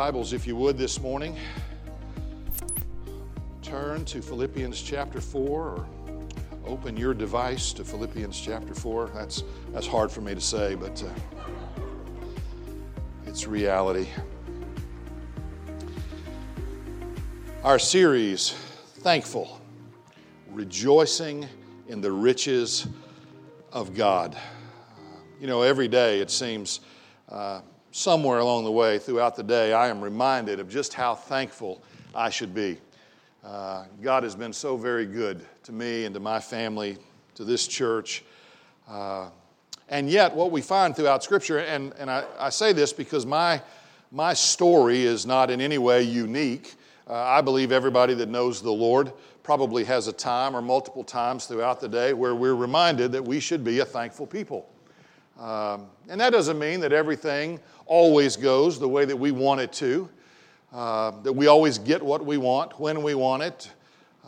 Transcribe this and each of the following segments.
Bibles, if you would, this morning. Turn to Philippians chapter 4 or open your device to Philippians chapter 4. That's, that's hard for me to say, but uh, it's reality. Our series, Thankful, Rejoicing in the Riches of God. You know, every day it seems uh, somewhere along the way throughout the day, I am reminded of just how thankful I should be. Uh, God has been so very good to me and to my family, to this church. Uh, and yet, what we find throughout Scripture, and, and I, I, say this because my, my story is not in any way unique. Uh, I believe everybody that knows the Lord probably has a time or multiple times throughout the day where we're reminded that we should be a thankful people. Um, and that doesn't mean that everything always goes the way that we want it to, uh, that we always get what we want when we want it.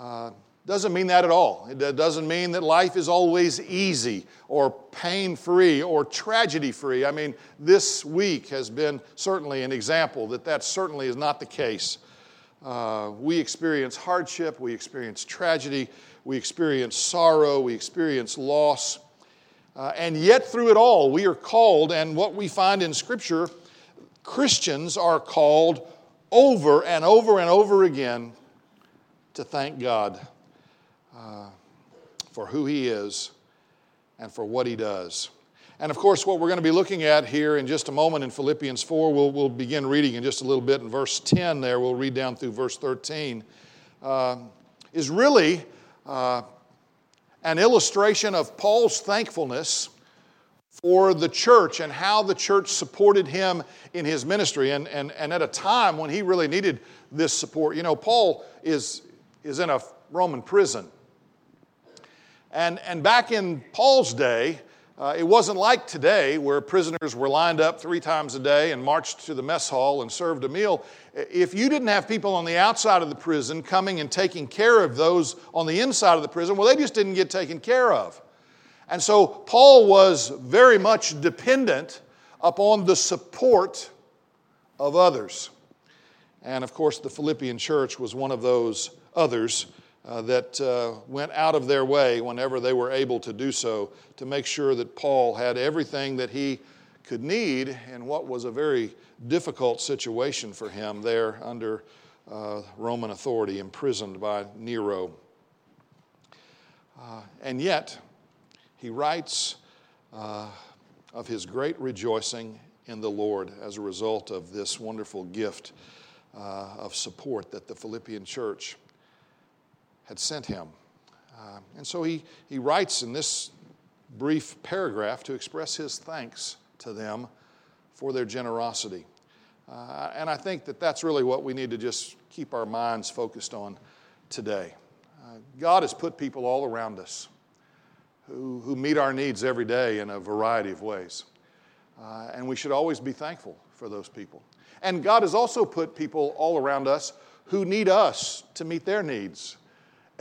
Uh, doesn't mean that at all. It doesn't mean that life is always easy or pain free or tragedy free. I mean, this week has been certainly an example that that certainly is not the case. Uh, we experience hardship, we experience tragedy, we experience sorrow, we experience loss. Uh, and yet, through it all, we are called, and what we find in Scripture, Christians are called over and over and over again to thank God uh, for who He is and for what He does. And of course, what we're going to be looking at here in just a moment in Philippians 4, we'll, we'll begin reading in just a little bit in verse 10 there, we'll read down through verse 13, uh, is really uh, an illustration of Paul's thankfulness for the church and how the church supported him in his ministry and, and, and at a time when he really needed this support. You know, Paul is, is in a Roman prison. And, and back in Paul's day, uh, it wasn't like today where prisoners were lined up three times a day and marched to the mess hall and served a meal. If you didn't have people on the outside of the prison coming and taking care of those on the inside of the prison, well, they just didn't get taken care of. And so Paul was very much dependent upon the support of others. And of course, the Philippian church was one of those others uh, that uh, went out of their way whenever they were able to do so to make sure that Paul had everything that he could need in what was a very difficult situation for him there under uh, Roman authority, imprisoned by Nero. Uh, and yet, he writes uh, of his great rejoicing in the Lord as a result of this wonderful gift of support that the Philippian church had sent him. Uh, and so he, he writes in this brief paragraph to express his thanks to them for their generosity. Uh, and I think that that's really what we need to just keep our minds focused on today. Uh, God has put people all around us who, who meet our needs every day in a variety of ways. Uh, and we should always be thankful for those people. And God has also put people all around us who need us to meet their needs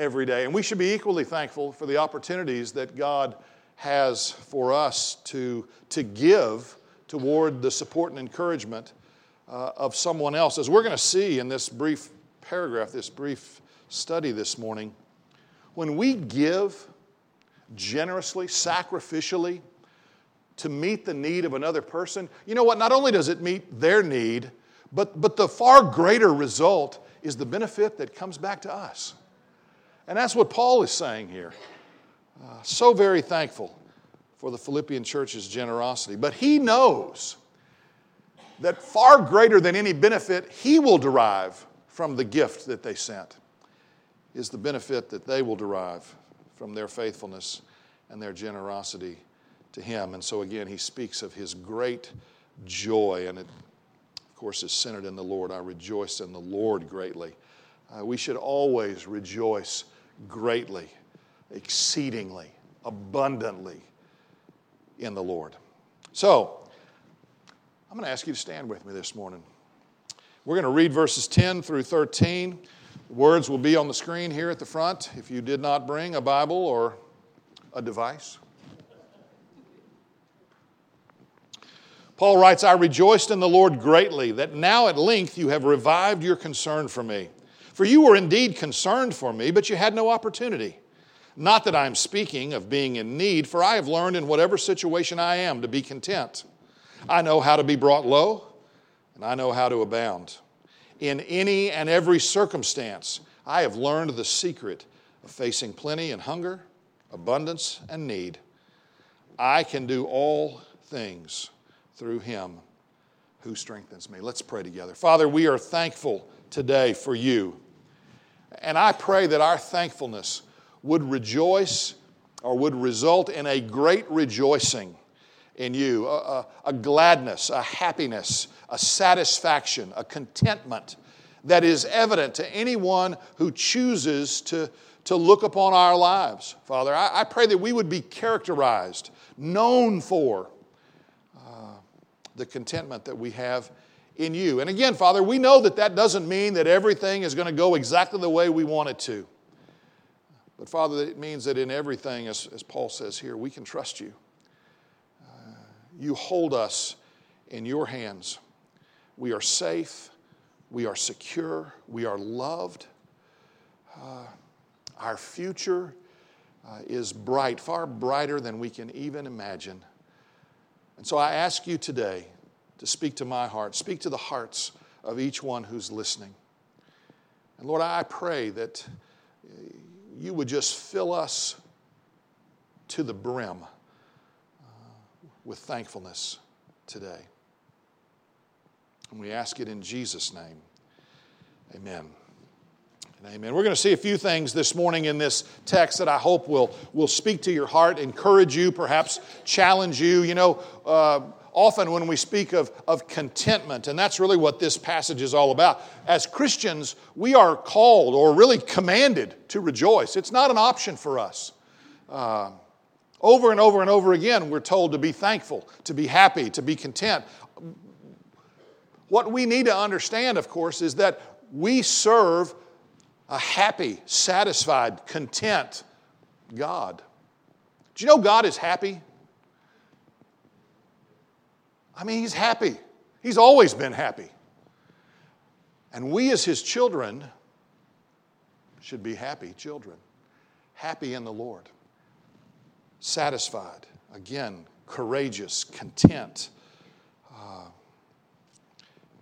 every day. And we should be equally thankful for the opportunities that God has for us to, to give toward the support and encouragement uh, of someone else. As we're going to see in this brief paragraph, this brief study this morning, when we give generously, sacrificially, to meet the need of another person, you know what? Not only does it meet their need, but, but the far greater result is the benefit that comes back to us. And that's what Paul is saying here. Uh, so very thankful for the Philippian church's generosity. But he knows that far greater than any benefit he will derive from the gift that they sent is the benefit that they will derive from their faithfulness and their generosity to him. And so, again, he speaks of his great joy, and it, of course, is centered in the Lord. I rejoice in the Lord greatly. Uh, we should always rejoice greatly, exceedingly, abundantly in the Lord. So, I'm going to ask you to stand with me this morning. We're going to read verses 10 through 13. The words will be on the screen here at the front if you did not bring a Bible or a device. Paul writes, I rejoiced in the Lord greatly that now at length you have revived your concern for me. For you were indeed concerned for me, but you had no opportunity. Not that I am speaking of being in need, for I have learned in whatever situation I am to be content. I know how to be brought low, and I know how to abound. In any and every circumstance, I have learned the secret of facing plenty and hunger, abundance and need. I can do all things through him who strengthens me. Let's pray together. Father, we are thankful today for you. And I pray that our thankfulness would rejoice or would result in a great rejoicing in you, a, a, a, gladness, a happiness, a satisfaction, a contentment that is evident to anyone who chooses to, to look upon our lives. Father, I, I pray that we would be characterized, known for uh, the contentment that we have in you. And again, Father, we know that that doesn't mean that everything is going to go exactly the way we want it to. But Father, it means that in everything, as, as Paul says here, we can trust you. Uh, you hold us in your hands. We are safe. We are secure. We are loved. Uh, our future uh, is bright, far brighter than we can even imagine. And so I ask you today to speak to my heart, speak to the hearts of each one who's listening. And Lord, I pray that you would just fill us to the brim uh, with thankfulness today. And we ask it in Jesus' name. Amen. Amen. We're going to see a few things this morning in this text that I hope will, will speak to your heart, encourage you, perhaps challenge you. You know, uh, often when we speak of, of contentment, and that's really what this passage is all about. As Christians, we are called or really commanded to rejoice. It's not an option for us. Uh, over and over and over again, we're told to be thankful, to be happy, to be content. What we need to understand, of course, is that we serve a happy, satisfied, content God. Do you know God is happy? I mean, he's happy. He's always been happy. And we, as his children, should be happy children, happy in the Lord, satisfied, again, courageous, content. Uh,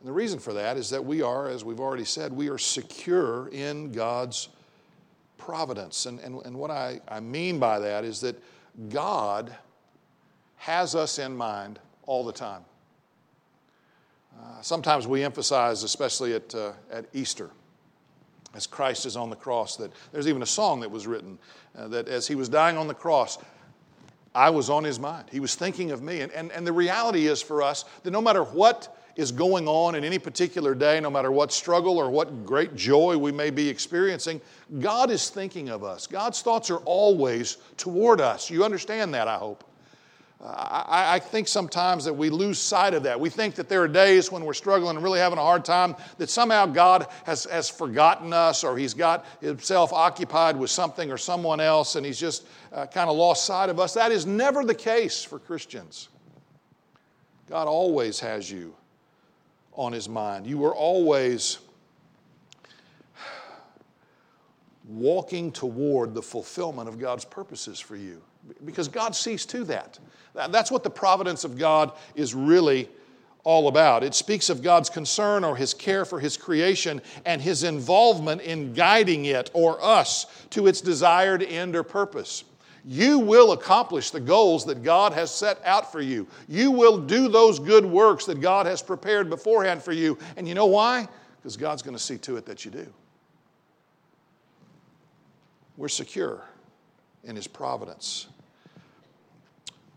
the reason for that is that we are, as we've already said, we are secure in God's providence. And, and, and what I, I mean by that is that God has us in mind all the time. Uh, sometimes we emphasize, especially at, uh, at Easter, as Christ is on the cross, that there's even a song that was written uh, that as he was dying on the cross, I was on his mind. He was thinking of me. And, and, and the reality is for us that no matter what is going on in any particular day, no matter what struggle or what great joy we may be experiencing, God is thinking of us. God's thoughts are always toward us. You understand that, I hope. I, I, think sometimes that we lose sight of that. We think that there are days when we're struggling and really having a hard time, that somehow God has, has forgotten us or He's got Himself occupied with something or someone else and He's just uh, kind of lost sight of us. That is never the case for Christians. God always has you on His mind. You are always walking toward the fulfillment of God's purposes for you because God sees to that. That's what the providence of God is really all about. It speaks of God's concern or his care for his creation and his involvement in guiding it or us to its desired end or purpose. You will accomplish the goals that God has set out for you. You will do those good works that God has prepared beforehand for you. And you know why? Because God's going to see to it that you do. We're secure in his providence.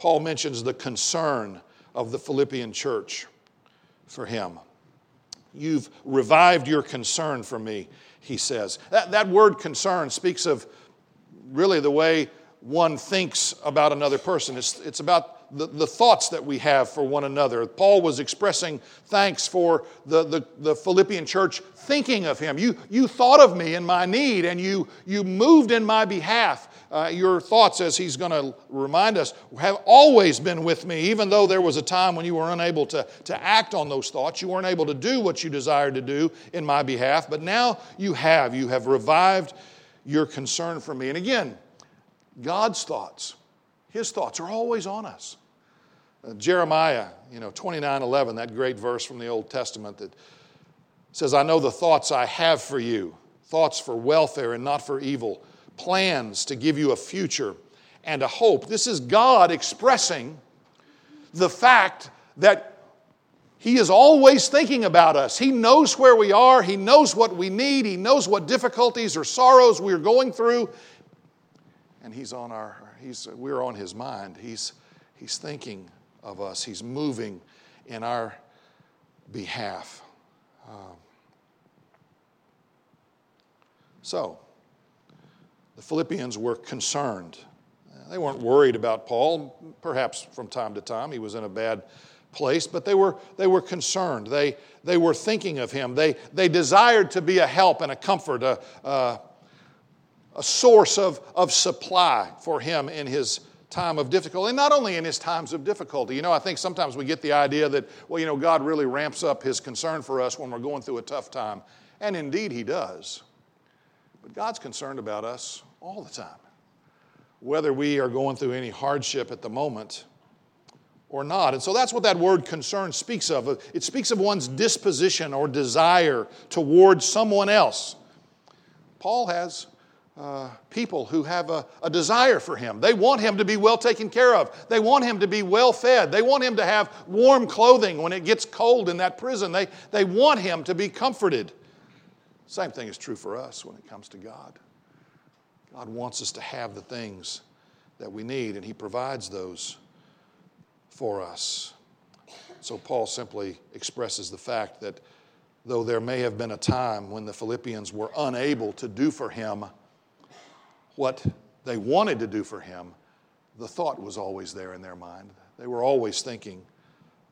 Paul mentions the concern of the Philippian church for him. You've revived your concern for me, he says. That, that word concern speaks of really the way one thinks about another person. It's, it's about the, the thoughts that we have for one another. Paul was expressing thanks for the, the, the Philippian church thinking of him. You, you thought of me in my need and you, you moved in my behalf uh, your thoughts, as he's going to remind us, have always been with me, even though there was a time when you were unable to, to act on those thoughts. You weren't able to do what you desired to do in my behalf, but now you have. You have revived your concern for me. And again, God's thoughts, his thoughts are always on us. Uh, Jeremiah, you know, 29 11, that great verse from the Old Testament that says, I know the thoughts I have for you, thoughts for welfare and not for evil plans to give you a future and a hope. This is God expressing the fact that He is always thinking about us. He knows where we are, He knows what we need, He knows what difficulties or sorrows we're going through. And He's on our, he's, we're on His mind. He's, he's thinking of us, He's moving in our behalf. Um, so, the Philippians were concerned. They weren't worried about Paul. Perhaps from time to time he was in a bad place, but they were, they were concerned. They, they were thinking of him. They, they desired to be a help and a comfort, a, a, a source of, of supply for him in his time of difficulty. And not only in his times of difficulty. You know, I think sometimes we get the idea that, well, you know, God really ramps up his concern for us when we're going through a tough time. And indeed he does. But God's concerned about us all the time. Whether we are going through any hardship at the moment or not. And so that's what that word concern speaks of. It speaks of one's disposition or desire towards someone else. Paul has uh, people who have a, a, desire for him. They want him to be well taken care of. They want him to be well fed. They want him to have warm clothing when it gets cold in that prison. They, they want him to be comforted. Same thing is true for us when it comes to God. God wants us to have the things that we need, and He provides those for us. So Paul simply expresses the fact that though there may have been a time when the Philippians were unable to do for him what they wanted to do for him, the thought was always there in their mind. They were always thinking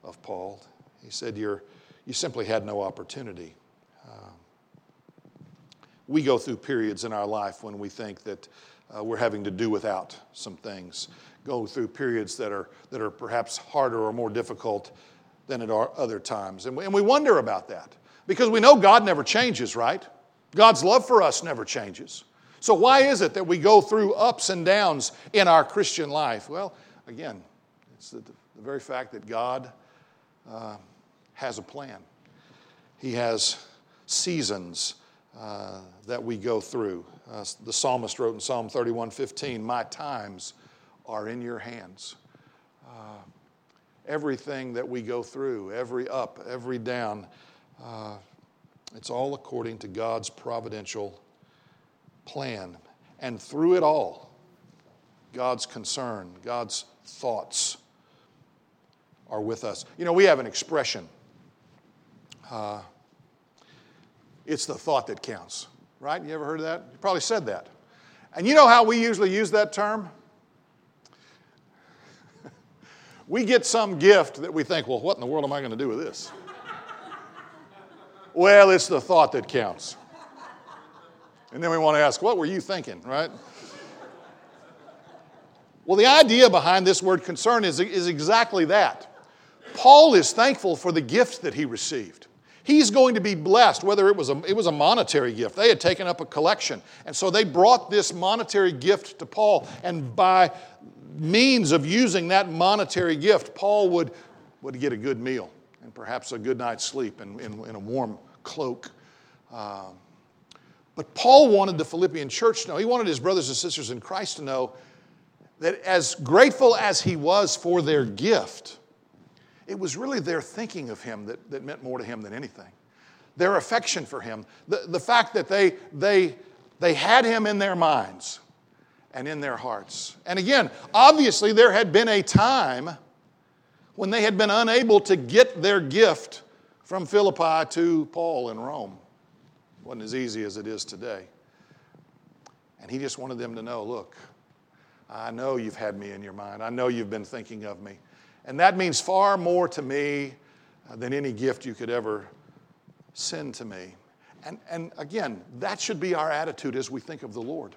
of Paul. He said, You're, You simply had no opportunity we go through periods in our life when we think that uh, we're having to do without some things, go through periods that are, that are perhaps harder or more difficult than at our other times. And we, and we wonder about that because we know God never changes, right? God's love for us never changes. So, why is it that we go through ups and downs in our Christian life? Well, again, it's the, the very fact that God uh, has a plan, He has seasons uh, that we go through. Uh, the psalmist wrote in Psalm 31 15, My times are in your hands. Uh, everything that we go through, every up, every down, uh, it's all according to God's providential plan. And through it all, God's concern, God's thoughts are with us. You know, we have an expression. Uh, it's the thought that counts, right? You ever heard of that? You probably said that. And you know how we usually use that term? we get some gift that we think, well, what in the world am I going to do with this? well, it's the thought that counts. And then we want to ask, what were you thinking, right? Well, the idea behind this word concern is, is exactly that. Paul is thankful for the gift that he received. He's going to be blessed, whether it was, a, it was a monetary gift. They had taken up a collection. And so they brought this monetary gift to Paul. And by means of using that monetary gift, Paul would, would get a good meal and perhaps a good night's sleep in, in, in a warm cloak. Um, but Paul wanted the Philippian church to know, he wanted his brothers and sisters in Christ to know that as grateful as he was for their gift, it was really their thinking of him that, that meant more to him than anything. Their affection for him, the, the fact that they, they, they had him in their minds and in their hearts. And again, obviously, there had been a time when they had been unable to get their gift from Philippi to Paul in Rome. Wasn't as easy as it is today. And he just wanted them to know look, I know you've had me in your mind. I know you've been thinking of me. And that means far more to me uh, than any gift you could ever send to me. And, and again, that should be our attitude as we think of the Lord.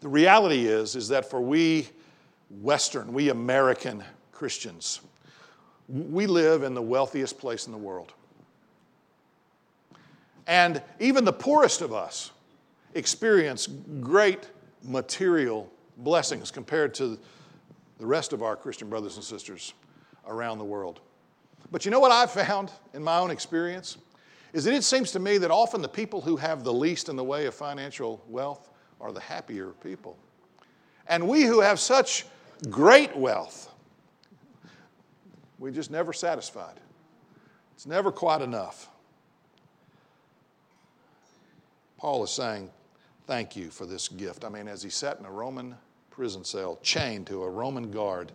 The reality is, is that for we Western, we American Christians, we live in the wealthiest place in the world. And even the poorest of us experience great material blessings compared to the rest of our Christian brothers and sisters around the world. But you know what I've found in my own experience? Is that it seems to me that often the people who have the least in the way of financial wealth are the happier people. And we who have such great wealth, we just never satisfied. It's never quite enough. Paul is saying, Thank you for this gift. I mean, as he sat in a Roman prison cell, chained to a Roman guard,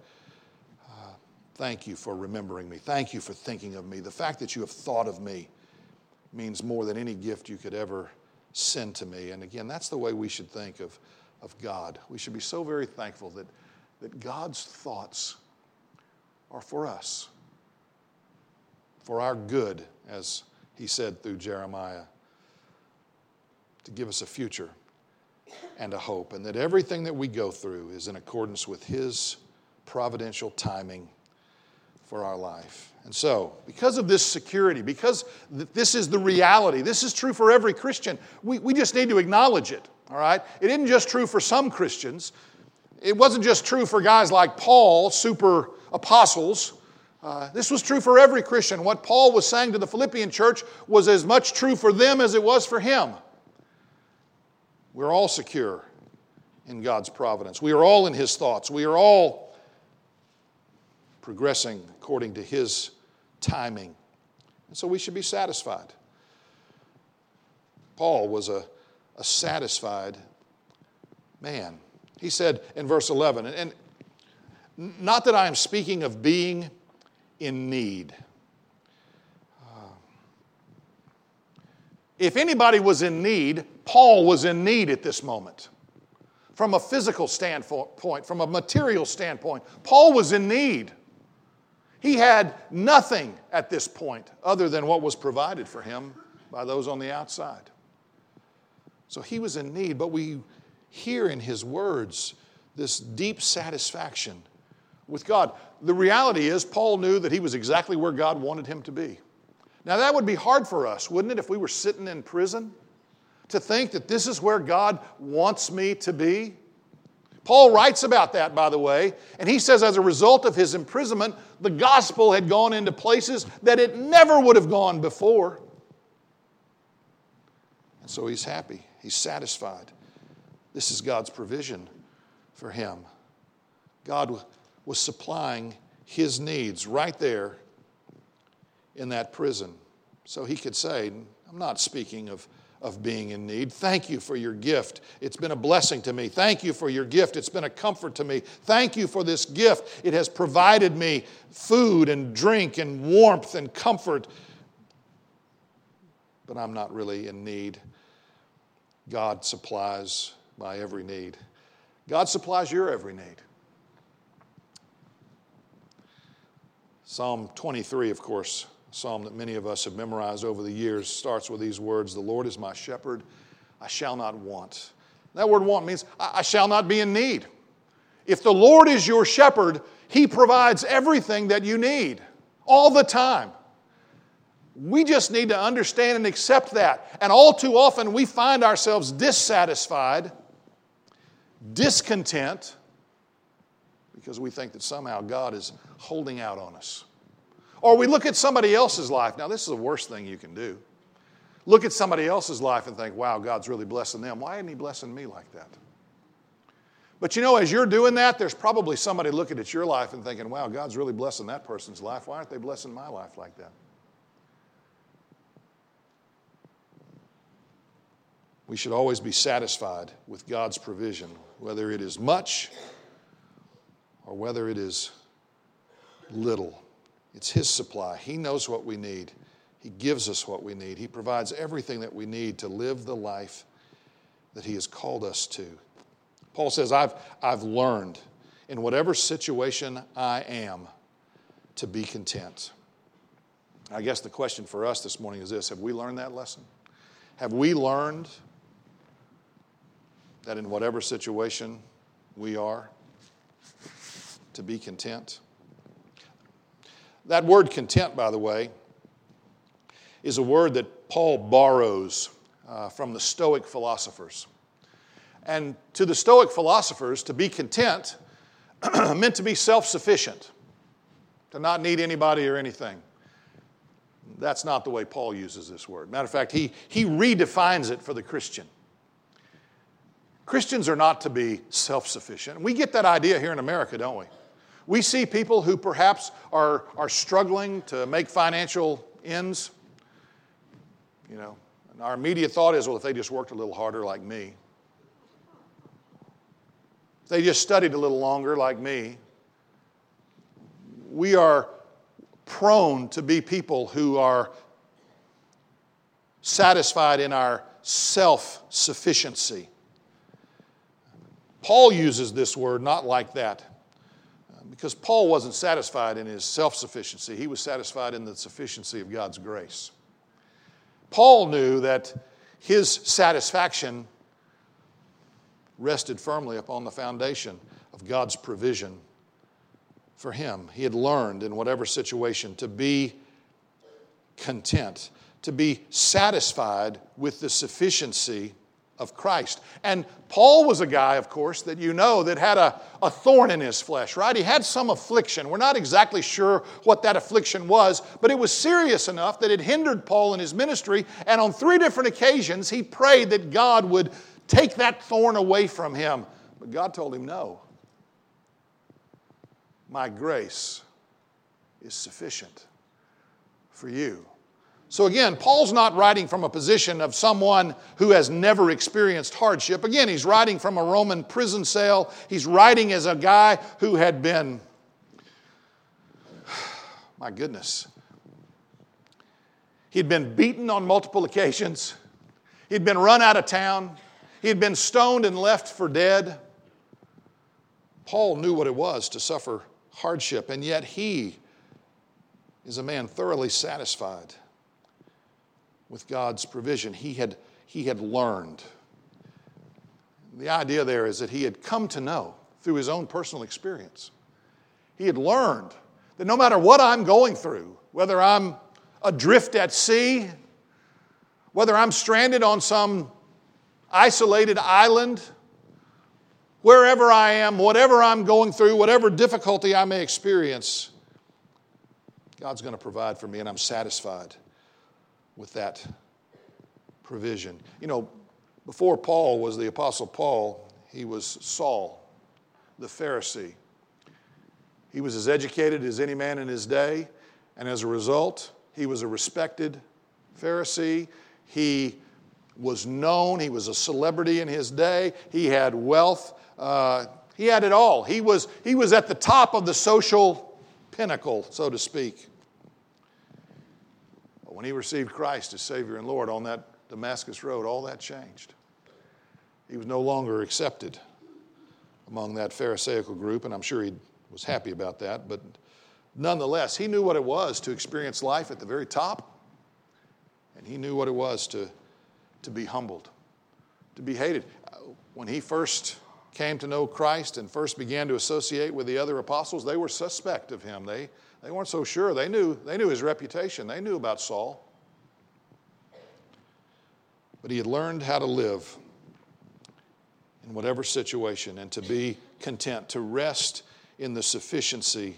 uh, thank you for remembering me. Thank you for thinking of me. The fact that you have thought of me means more than any gift you could ever send to me. And again, that's the way we should think of, of God. We should be so very thankful that, that God's thoughts are for us, for our good, as he said through Jeremiah, to give us a future and a hope, and that everything that we go through is in accordance with his providential timing for our life. And so, because of this security, because this is the reality, this is true for every Christian, we, we just need to acknowledge it, all right? It isn't just true for some Christians. It wasn't just true for guys like Paul, super apostles. Uh, this was true for every Christian. What Paul was saying to the Philippian church was as much true for them as it was for him. We're all secure in God's providence. We are all in His thoughts. We are all progressing according to His timing. And so we should be satisfied. Paul was a, a satisfied man. He said in verse 11, and, not that I am speaking of being in need. If anybody was in need, Paul was in need at this moment. From a physical standpoint, from a material standpoint, Paul was in need. He had nothing at this point other than what was provided for him by those on the outside. So he was in need, but we hear in his words this deep satisfaction with God. The reality is, Paul knew that he was exactly where God wanted him to be. Now, that would be hard for us, wouldn't it, if we were sitting in prison? To think that this is where God wants me to be? Paul writes about that, by the way, and he says as a result of his imprisonment, the gospel had gone into places that it never would have gone before. And so he's happy, he's satisfied. This is God's provision for him. God was supplying his needs right there in that prison. So he could say, I'm not speaking of of being in need. Thank you for your gift. It's been a blessing to me. Thank you for your gift. It's been a comfort to me. Thank you for this gift. It has provided me food and drink and warmth and comfort. But I'm not really in need. God supplies my every need. God supplies your every need. Psalm 23, of course, psalm that many of us have memorized over the years starts with these words The Lord is my shepherd, I shall not want. That word want means I shall not be in need. If the Lord is your shepherd, He provides everything that you need all the time. We just need to understand and accept that. And all too often, we find ourselves dissatisfied, discontent, because we think that somehow God is holding out on us. Or we look at somebody else's life. Now, this is the worst thing you can do. Look at somebody else's life and think, wow, God's really blessing them. Why isn't He blessing me like that? But you know, as you're doing that, there's probably somebody looking at your life and thinking, wow, God's really blessing that person's life. Why aren't they blessing my life like that? We should always be satisfied with God's provision, whether it is much or whether it is little. It's His supply. He knows what we need. He gives us what we need. He provides everything that we need to live the life that He has called us to. Paul says, I've, I've learned in whatever situation I am to be content. I guess the question for us this morning is this Have we learned that lesson? Have we learned that in whatever situation we are, to be content? That word content, by the way, is a word that Paul borrows uh, from the Stoic philosophers. And to the Stoic philosophers, to be content meant to be self sufficient, to not need anybody or anything. That's not the way Paul uses this word. Matter of fact, he, he redefines it for the Christian. Christians are not to be self sufficient. We get that idea here in America, don't we? We see people who perhaps are, are struggling to make financial ends. You know, and our immediate thought is, well, if they just worked a little harder like me, if they just studied a little longer like me, we are prone to be people who are satisfied in our self sufficiency. Paul uses this word not like that because Paul wasn't satisfied in his self sufficiency, he was satisfied in the sufficiency of God's grace. Paul knew that his satisfaction rested firmly upon the foundation of God's provision for him. He had learned in whatever situation to be content, to be satisfied with the sufficiency of Christ. And Paul was a guy, of course, that you know that had a, a thorn in his flesh, right? He had some affliction. We're not exactly sure what that affliction was, but it was serious enough that it hindered Paul in his ministry. And on three different occasions, he prayed that God would take that thorn away from him. But God told him, No. My grace is sufficient for you. So again, Paul's not writing from a position of someone who has never experienced hardship. Again, he's writing from a Roman prison cell. He's writing as a guy who had been, my goodness, he'd been beaten on multiple occasions, he'd been run out of town, he'd been stoned and left for dead. Paul knew what it was to suffer hardship, and yet he is a man thoroughly satisfied with God's provision. He had, he had learned. The idea there is that he had come to know through his own personal experience. He had learned that no matter what I'm going through, whether I'm adrift at sea, whether I'm stranded on some isolated island, wherever I am, whatever I'm going through, whatever difficulty I may experience, God's going to provide for me and I'm satisfied with that provision. You know, before Paul was the Apostle Paul, he was Saul, the Pharisee. He was as educated as any man in his day, and as a result, he was a respected Pharisee. He was known, he was a celebrity in his day, he had wealth, uh, he had it all. He was, he was at the top of the social pinnacle, so to speak when he received Christ as Savior and Lord on that Damascus Road, all that changed. He was no longer accepted among that Pharisaical group, and I'm sure he was happy about that. But nonetheless, he knew what it was to experience life at the very top, and he knew what it was to, to be humbled, to be hated. When he first came to know Christ and first began to associate with the other apostles, they were suspect of him. They, they weren't so sure. They knew, they knew his reputation, they knew about Saul. But he had learned how to live in whatever situation and to be content, to rest in the sufficiency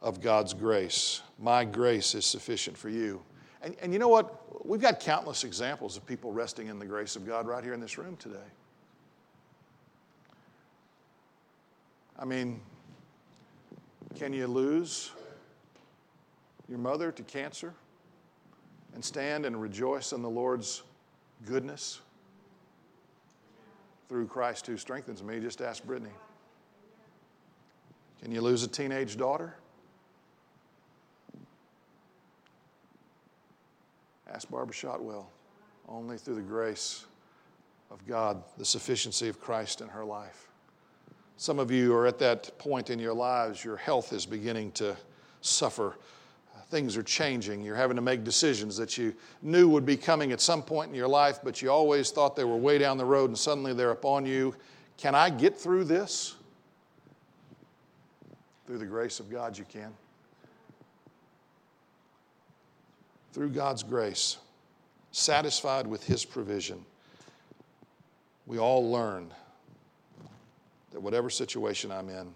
of God's grace. My grace is sufficient for you. And, and you know what? We've got countless examples of people resting in the grace of God right here in this room today. I mean, can you lose your mother to cancer and stand and rejoice in the Lord's goodness through Christ who strengthens me? Just ask Brittany. Can you lose a teenage daughter? Ask Barbara Shotwell. Only through the grace of God, the sufficiency of Christ in her life. Some of you are at that point in your lives, your health is beginning to suffer things are changing. You're having to make decisions that you knew would be coming at some point in your life, but you always thought they were way down the road and suddenly they're upon you. Can I get through this? Through the grace of God, you can. Through God's grace, satisfied with His provision, we all learn that whatever situation I'm in,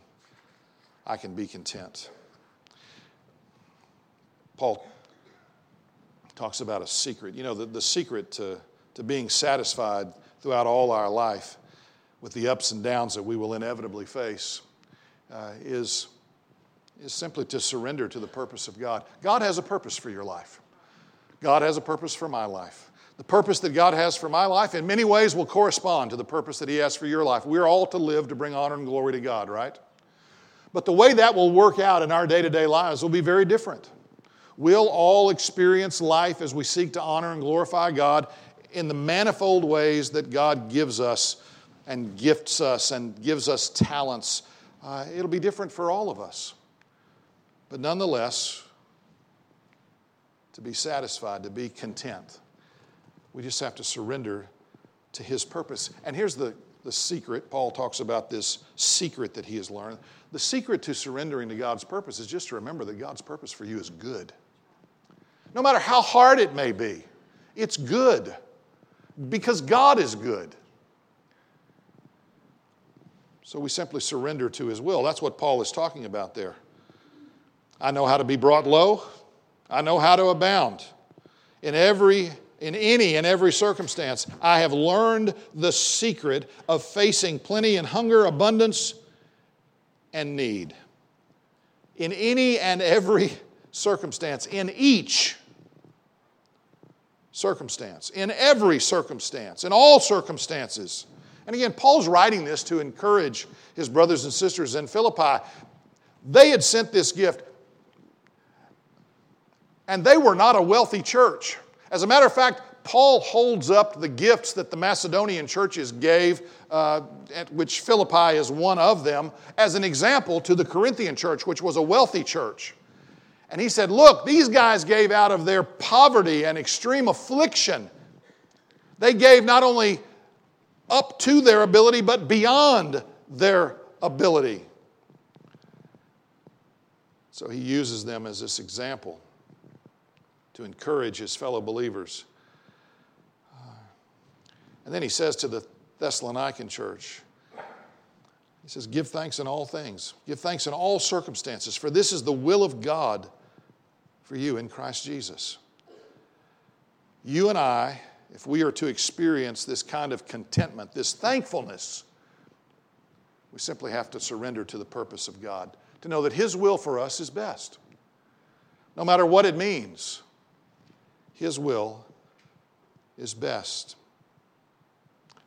I can be content. Paul talks about a secret. You know, the, the secret to, to being satisfied throughout all our life with the ups and downs that we will inevitably face uh, is, is simply to surrender to the purpose of God. God has a purpose for your life, God has a purpose for my life. The purpose that God has for my life in many ways will correspond to the purpose that He has for your life. We're all to live to bring honor and glory to God, right? But the way that will work out in our day to day lives will be very different. We'll all experience life as we seek to honor and glorify God in the manifold ways that God gives us and gifts us and gives us talents. Uh, it'll be different for all of us. But nonetheless, to be satisfied, to be content, we just have to surrender to His purpose. And here's the, the secret Paul talks about this secret that he has learned. The secret to surrendering to God's purpose is just to remember that God's purpose for you is good no matter how hard it may be. It's good because God is good. So we simply surrender to His will. That's what Paul is talking about there. I know how to be brought low, I know how to abound. In every in any and every circumstance, I have learned the secret of facing plenty and hunger, abundance, and need. In any and every circumstance, in each circumstance, in every circumstance, in all circumstances. And again, Paul's writing this to encourage his brothers and sisters in Philippi. They had sent this gift, and they were not a wealthy church. As a matter of fact, Paul holds up the gifts that the Macedonian churches gave, uh, which Philippi is one of them, as an example to the Corinthian church, which was a wealthy church. And he said, Look, these guys gave out of their poverty and extreme affliction. They gave not only up to their ability, but beyond their ability. So he uses them as this example to encourage his fellow believers. And then he says to the Thessalonican church, he says, Give thanks in all things, give thanks in all circumstances, for this is the will of God for you in Christ Jesus. You and I, if we are to experience this kind of contentment, this thankfulness, we simply have to surrender to the purpose of God, to know that His will for us is best. No matter what it means, His will is best.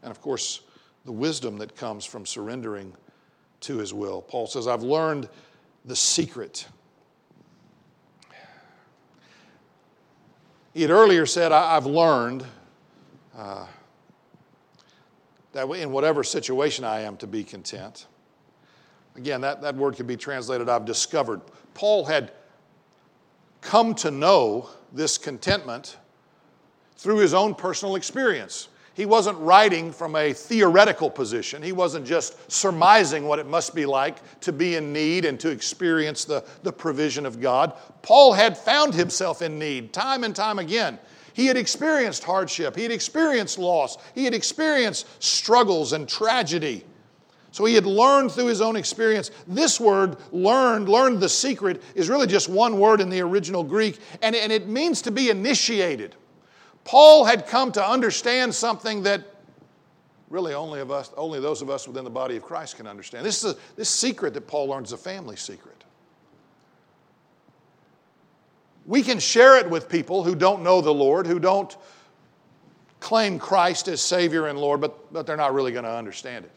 And of course, the wisdom that comes from surrendering to His will. Paul says, I've learned the secret He had earlier said, I've learned uh, that in whatever situation I am to be content. Again, that, that word could be translated, I've discovered. Paul had come to know this contentment through his own personal experience. He wasn't writing from a theoretical position. He wasn't just surmising what it must be like to be in need and to experience the, the provision of God. Paul had found himself in need time and time again. He had experienced hardship, he had experienced loss, he had experienced struggles and tragedy. So he had learned through his own experience. This word, learned, learned the secret, is really just one word in the original Greek, and, and it means to be initiated. Paul had come to understand something that really only, of us, only those of us within the body of Christ can understand. This, is a, this secret that Paul learns a family secret. We can share it with people who don't know the Lord, who don't claim Christ as Savior and Lord, but, but they're not really going to understand it.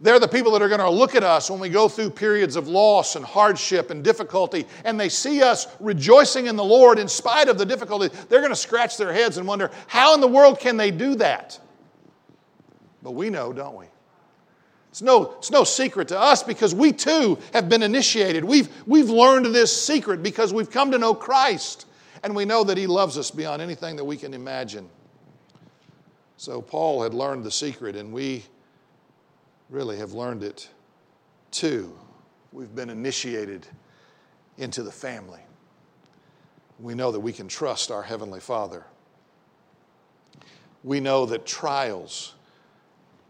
They're the people that are going to look at us when we go through periods of loss and hardship and difficulty, and they see us rejoicing in the Lord in spite of the difficulty. They're going to scratch their heads and wonder, how in the world can they do that? But we know, don't we? It's no, it's no secret to us because we too have been initiated. We've, we've learned this secret because we've come to know Christ and we know that He loves us beyond anything that we can imagine. So Paul had learned the secret, and we really have learned it too. We've been initiated into the family. We know that we can trust our Heavenly Father. We know that trials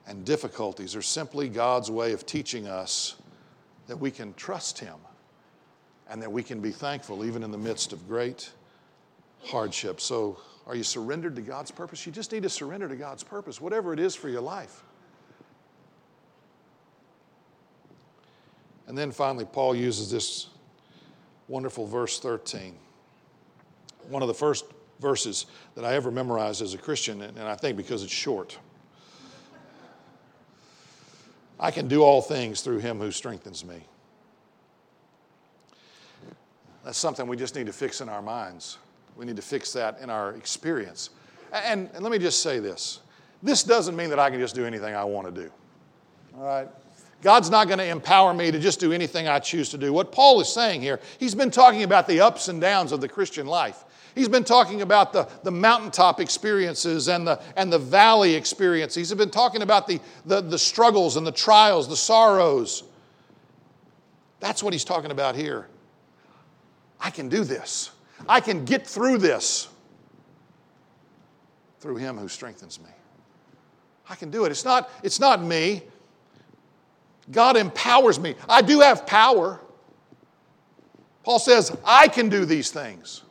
and difficulties are simply God's way of teaching us that we can trust Him and that we can be thankful even in the midst of great hardship. So, are you surrendered to God's purpose? You just need to surrender to God's purpose, whatever it is for your life. And then finally, Paul uses this wonderful verse 13. One of the first verses that I ever memorized as a Christian, and I think because it's short. I can do all things through him who strengthens me. That's something we just need to fix in our minds. We need to fix that in our experience. And, and let me just say this this doesn't mean that I can just do anything I want to do. All right? God's not going to empower me to just do anything I choose to do. What Paul is saying here, he's been talking about the ups and downs of the Christian life. He's been talking about the, the mountaintop experiences and the, and the valley experiences. He's been talking about the, the, the struggles and the trials, the sorrows. That's what he's talking about here. I can do this. I can get through this through him who strengthens me. I can do it. It's not, it's not me. God empowers me. I do have power. Paul says, I can do these things.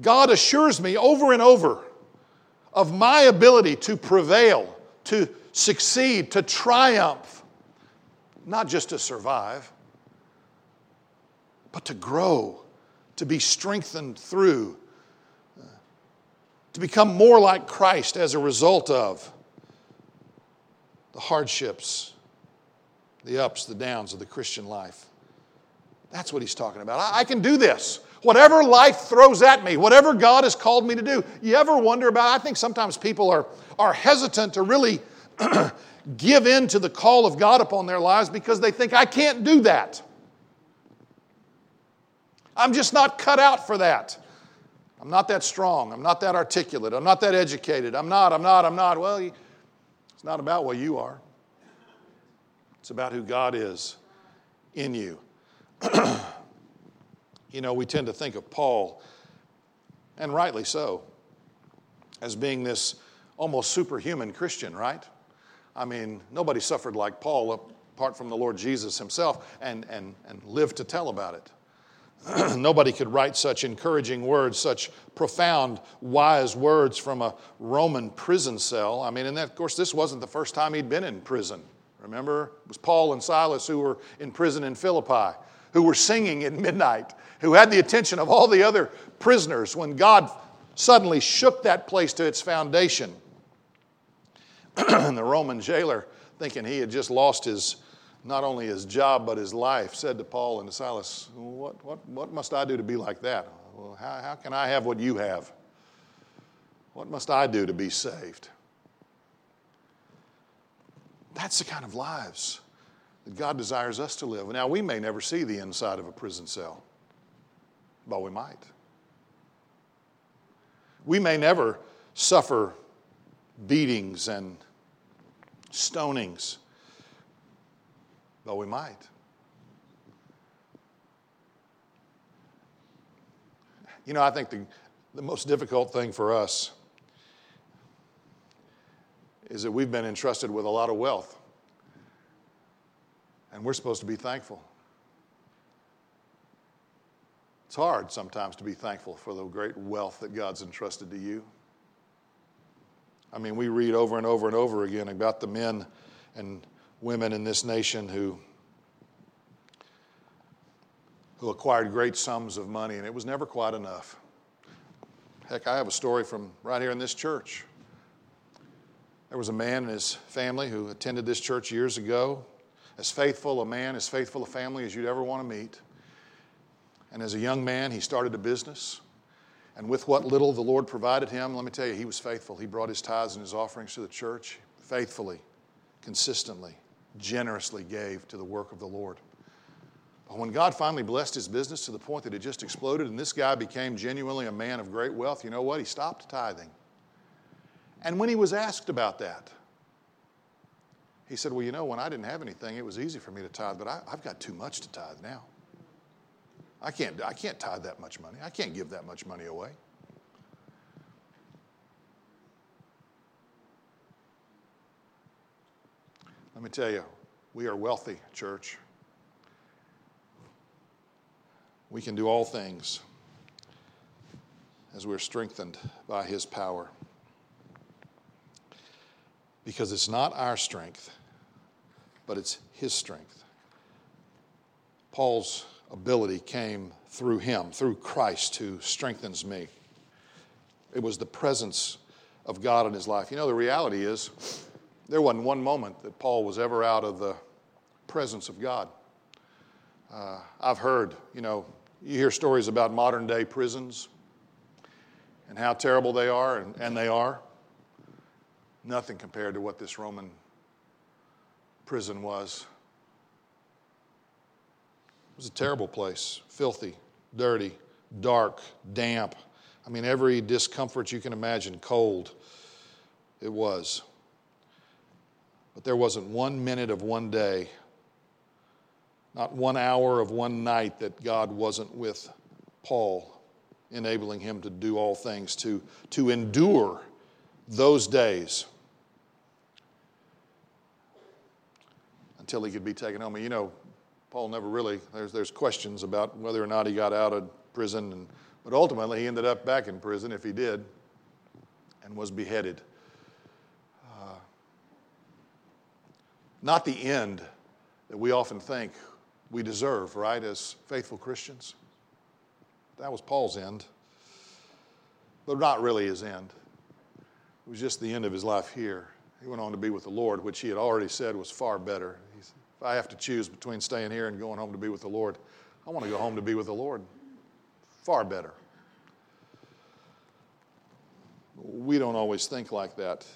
God assures me over and over of my ability to prevail, to succeed, to triumph, not just to survive, but to grow, to be strengthened through, to become more like Christ as a result of the hardships, the ups, the downs of the Christian life. That's what he's talking about. I, I, can do this. Whatever life throws at me, whatever God has called me to do. You ever wonder about? I think sometimes people are, are hesitant to really give in to the call of God upon their lives because they think, I can't do that. I'm just not cut out for that. I'm not that strong. I'm not that articulate. I'm not that educated. I'm not, I'm not, I'm not. Well, it's not about what you are, it's about who God is in you. you know, we tend to think of Paul, and rightly so, as being this almost superhuman Christian, right? I mean, nobody suffered like Paul apart from the Lord Jesus himself and, and, and lived to tell about it. Nobody could write such encouraging words, such profound, wise words from a Roman prison cell. I mean, and that, of course, this wasn't the first time he'd been in prison. Remember? It was Paul and Silas who were in prison in Philippi, who were singing at midnight, who had the attention of all the other prisoners when God suddenly shook that place to its foundation. and the Roman jailer, thinking he had just lost his not only his job but his life, said to Paul and to Silas, What, what, what must I do to be like that? Well, how, how can I have what you have? What must I do to be saved? That's the kind of lives that God desires us to live. Now, we may never see the inside of a prison cell, but we might. We may never suffer beatings and stonings but we might. You know, I think the, the most difficult thing for us is that we've been entrusted with a lot of wealth. And we're supposed to be thankful. It's hard sometimes to be thankful for the great wealth that God's entrusted to you. I mean, we read over and over and over again about the men and women in this nation who, who acquired great sums of money, and it was never quite enough. Heck, I have a story from right here in this church. There was a man and his family who attended this church years ago. As faithful a man, as faithful a family as you'd ever want to meet. And as a young man, he started a business. And with what little the Lord provided him, let me tell you, he was faithful. He brought his tithes and his offerings to the church faithfully, consistently, generously gave to the work of the Lord. But when God finally blessed his business to the point that it just exploded and this guy became genuinely a man of great wealth, you know what? He stopped tithing. And when he was asked about that, he said, Well, you know, when I didn't have anything, it was easy for me to tithe, but I, have got too much to tithe now. I can't, I can't tithe that much money. I can't give that much money away. Let me tell you, we are wealthy, church. We can do all things as we're strengthened by His power. Because it's not our strength, but it's His strength. Paul's ability came through Him, through Christ who strengthens me. It was the presence of God in his life. You know, the reality is, there wasn't one moment that Paul was ever out of the presence of God. Uh, I've heard, you know, you hear stories about modern day prisons and how terrible they are, and, and they are. Nothing compared to what this Roman prison was. It was a terrible place filthy, dirty, dark, damp. I mean, every discomfort you can imagine, cold, it was. But there wasn't one minute of one day, not one hour of one night that God wasn't with Paul, enabling him to do all things, to, to endure those days until he could be taken home. You know, Paul never really, there's, there's questions about whether or not he got out of prison, and, but ultimately he ended up back in prison if he did and was beheaded. Not the end that we often think we deserve, right, as faithful Christians. That was Paul's end, but not really his end. It was just the end of his life here. He went on to be with the Lord, which he had already said was far better. Said, if I have to choose between staying here and going home to be with the Lord, I want to go home to be with the Lord. Far better. We don't always think like that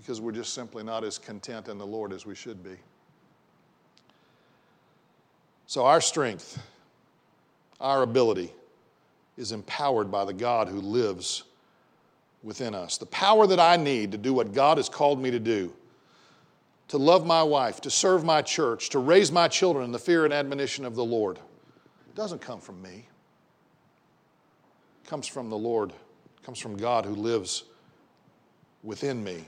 because we're just simply not as content in the Lord as we should be. So, our strength, our ability, is empowered by the God who lives within us. The power that I need to do what God has called me to do to love my wife, to serve my church, to raise my children in the fear and admonition of the Lord doesn't come from me. It comes from the Lord, it comes from God who lives within me.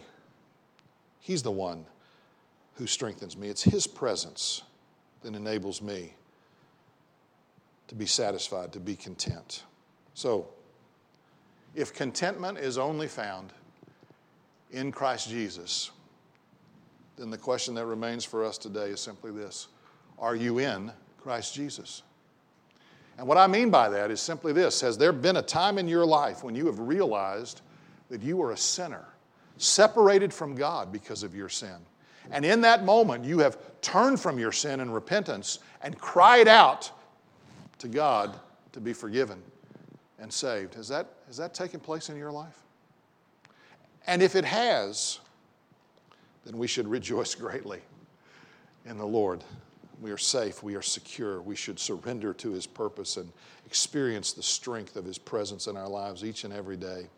He's the one who strengthens me. It's His presence that enables me to be satisfied, to be content. So, if contentment is only found in Christ Jesus, then the question that remains for us today is simply this Are you in Christ Jesus? And what I mean by that is simply this Has there been a time in your life when you have realized that you are a sinner? Separated from God because of your sin. And in that moment, you have turned from your sin in repentance and cried out to God to be forgiven and saved. Has that, has that taken place in your life? And if it has, then we should rejoice greatly in the Lord. We are safe, we are secure, we should surrender to His purpose and experience the strength of His presence in our lives each and every day.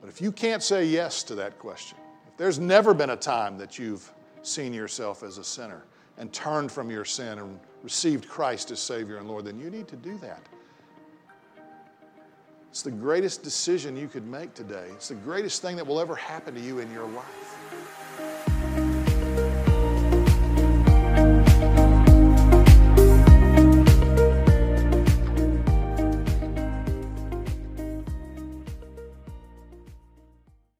But if you can't say yes to that question, if there's never been a time that you've seen yourself as a sinner and turned from your sin and received Christ as Savior and Lord, then you need to do that. It's the greatest decision you could make today. It's the greatest thing that will ever happen to you in your life.